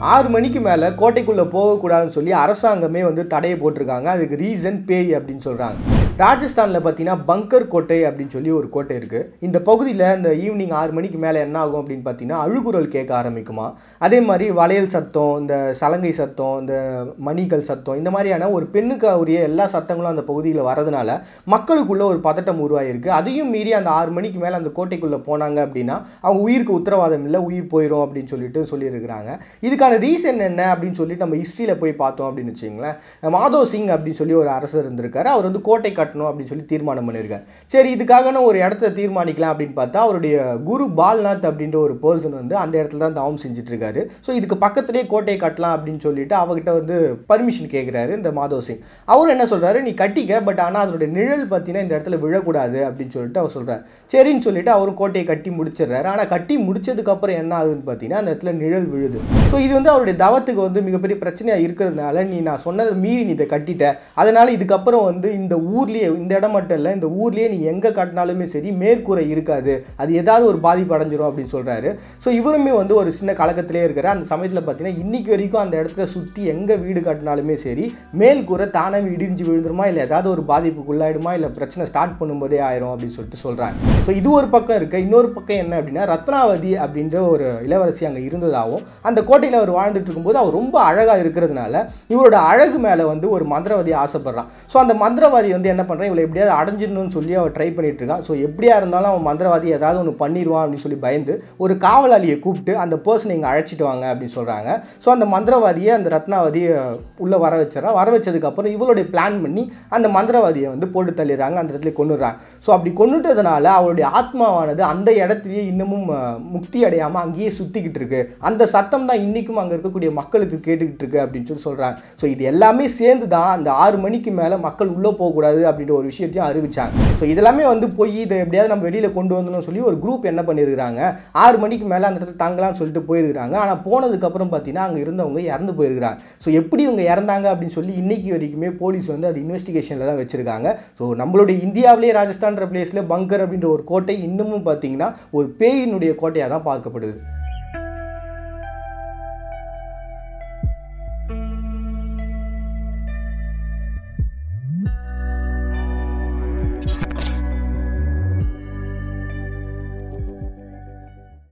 ஆறு மணிக்கு மேலே கோட்டைக்குள்ளே போகக்கூடாதுன்னு சொல்லி அரசாங்கமே வந்து தடையை போட்டிருக்காங்க. அதுக்கு ரீசன் பேய் அப்படின்னு சொல்கிறாங்க ராஜஸ்தானில் பார்த்தீங்கன்னா பங்கர் கோட்டை அப்படின்னு சொல்லி ஒரு கோட்டை இருக்குது இந்த பகுதியில் இந்த ஈவினிங் ஆறு மணிக்கு மேலே என்ன ஆகும் அப்படின்னு பார்த்தீங்கன்னா அழுகுரல் கேட்க ஆரம்பிக்குமா? அதே மாதிரி வளையல் சத்தம் இந்த சலங்கை சத்தம் இந்த மணிகள் சத்தம் இந்த மாதிரியான ஒரு பெண்ணுக்கு உரிய எல்லா சத்தங்களும் அந்த பகுதியில் வரதுனால மக்களுக்குள்ள ஒரு பதட்டம் உருவாகிருக்கு அதையும் மீறி அந்த ஆறு மணிக்கு மேலே அந்த கோட்டைக்குள்ளே போனாங்க அப்படின்னா அவங்க உயிருக்கு உத்தரவாதம் இல்லை உயிர் போயிடும் அப்படின்னு சொல்லிட்டு சொல்லியிருக்கிறாங்க. இதுக்கான ரீசன் என்ன அப்படின்னு சொல்லிட்டு நம்ம ஹிஸ்ட்ரியில் போய் பார்த்தோம் அப்படின்னு வச்சிங்களேன் மாதவ் சிங் அப்படின்னு சொல்லி ஒரு அரசர் இருந்திருக்காரு. அவர் வந்து கோட்டை கட்ட கட்டணும் அப்படின்னு சொல்லி தீர்மானம் பண்ணியிருக்காரு. சரி இதுக்காக நான் ஒரு இடத்த தீர்மானிக்கலாம் அப்படின்னு பார்த்தா அவருடைய குரு பால்நாத் அப்படின்ற ஒரு பர்சன் வந்து அந்த இடத்துல தான் தவம் செஞ்சுட்டு இருக்காரு ஸோ இதுக்கு பக்கத்துலேயே கோட்டையை கட்டலாம் அப்படின்னு சொல்லிட்டு அவர்கிட்ட வந்து பர்மிஷன் கேட்குறாரு இந்த மாதவ் சிங். அவர் என்ன சொல்றாரு நீ கட்டிக்க பட் ஆனால் அதனுடைய நிழல் பார்த்தீங்கன்னா இந்த இடத்துல விழக்கூடாது அப்படின்னு சொல்லிட்டு அவர் சொல்றாரு. சரின்னு சொல்லிட்டு அவரும் கோட்டையை கட்டி முடிச்சிடுறாரு. ஆனால் கட்டி முடிச்சதுக்கப்புறம் என்ன ஆகுதுன்னு பார்த்தீங்கன்னா அந்த இடத்துல நிழல் விழுது. ஸோ இது வந்து அவருடைய தவத்துக்கு வந்து மிகப்பெரிய பிரச்சனையாக இருக்கிறதுனால நீ நான் சொன்னதை மீறி நீ இதை கட்டிட்ட. அதனால் இதுக்கப்புறம் வந்து இந்த ஊர்லேயே இந்த இடம் மட்டும் இல்லை இந்த ஊர்லேயே நீ எங்கே கட்டினாலுமே சரி மேற்கூரை இருக்காது. அது ஏதாவது ஒரு பாதிப்பு அடைஞ்சிரும் அப்படின்னு சொல்கிறாரு ஸோ இவருமே வந்து ஒரு சின்ன கலக்கத்திலே இருக்கிறார் அந்த சமயத்தில் பார்த்தீங்கன்னா இன்னைக்கு வரைக்கும் அந்த இடத்துல சுற்றி எங்கே வீடு கட்டினாலுமே சரி மேல் கூரை இடிஞ்சு விழுந்துருமா? இல்லை ஏதாவது ஒரு பாதிப்புக்குள்ளாயிடுமா? இல்லை பிரச்சனை ஸ்டார்ட் பண்ணும்போதே ஆயிரும் அப்படின்னு சொல்லிட்டு சொல்கிறாங்க ஸோ இது ஒரு பக்கம் இருக்க. இன்னொரு பக்கம் என்ன அப்படின்னா ரத்னாவதி அப்படின்ற ஒரு இளவரசி அங்கே இருந்ததாகவும் அந்த கோட்டையில் அவர் வாழ்ந்துட்டு இருக்கும்போது அவர் ரொம்ப அழகாக இருக்கிறதுனால இவரோட அழகு மேலே வந்து ஒரு மந்திரவாதி ஆசைப்படுறான். ஸோ அந்த மந்திரவாதி வந்து என்ன பண்ணுறான் இவளை எப்படியாவது அடைஞ்சிடணும்னு சொல்லி அவள் ட்ரை பண்ணிட்டு இருக்கான் ஸோ எப்படியா இருந்தாலும் அவன் மந்திரவாதி ஏதாவது ஒன்று பண்ணிடுவான் அப்படின்னு சொல்லி பயந்து ஒரு காவலாளியை கூப்பிட்டு அந்த பர்சனை இங்கே அழைச்சிட்டு வாங்க அப்படின்னு சொல்கிறாங்க ஸோ அந்த மந்திரவாதியை அந்த ரத்னாவதியை உள்ளே வர வச்சிடறான் வர வச்சதுக்கப்புறம் இவளுடைய பிளான் பண்ணி அந்த மந்திரவாதியை வந்து போட்டு தள்ளிடுறாங்க. அந்த இடத்துல கொண்டுடுறாங்க ஸோ அப்படி கொண்டுட்டதுனால அவளுடைய ஆத்மாவானது அந்த இடத்துலையே இன்னமும் முக்தி அடையாமல் அங்கேயே சுற்றிக்கிட்டு இருக்கு. அந்த சத்தம் தான் இன்றைக்கும் அங்கே இருக்கக்கூடிய மக்களுக்கு கேட்டுக்கிட்டு இருக்கு அப்படின்னு சொல்லி சொல்கிறாங்க ஸோ இது எல்லாமே சேர்ந்து தான் அந்த ஆறு மணிக்கு மேலே மக்கள் உள்ளே போகக்கூடாது அப்படின்ற ஒரு விஷயத்தையும் அறிவிச்சாங்க. ஸோ இதெல்லாமே வந்து போய் இதை எப்படியாவது நம்ம வெளியில் கொண்டு வரணும்னு சொல்லி ஒரு குரூப் என்ன பண்ணியிருக்கிறாங்க ஆறு மணிக்கு மேலே அந்த இடத்துல தங்கலாம்னு சொல்லிட்டு போயிருக்கிறாங்க. ஆனால் போனதுக்கப்புறம் பார்த்தீங்கன்னா அங்கே இருந்தவங்க இறந்து போயிருக்கிறாங்க. ஸோ எப்படி இவங்க இறந்தாங்க அப்படின்னு சொல்லி இன்றைக்கி வரைக்குமே போலீஸ் வந்து அது இன்வெஸ்டிகேஷனில் தான் வச்சுருக்காங்க. ஸோ நம்மளுடைய இந்தியாவிலே ராஜஸ்தான்ற பிளேஸில் பங்கர் அப்படின்ற ஒரு கோட்டை இன்னமும் பார்த்தீங்கன்னா ஒரு பேயினுடைய கோட்டையாக தான் பார்க்கப்படுது.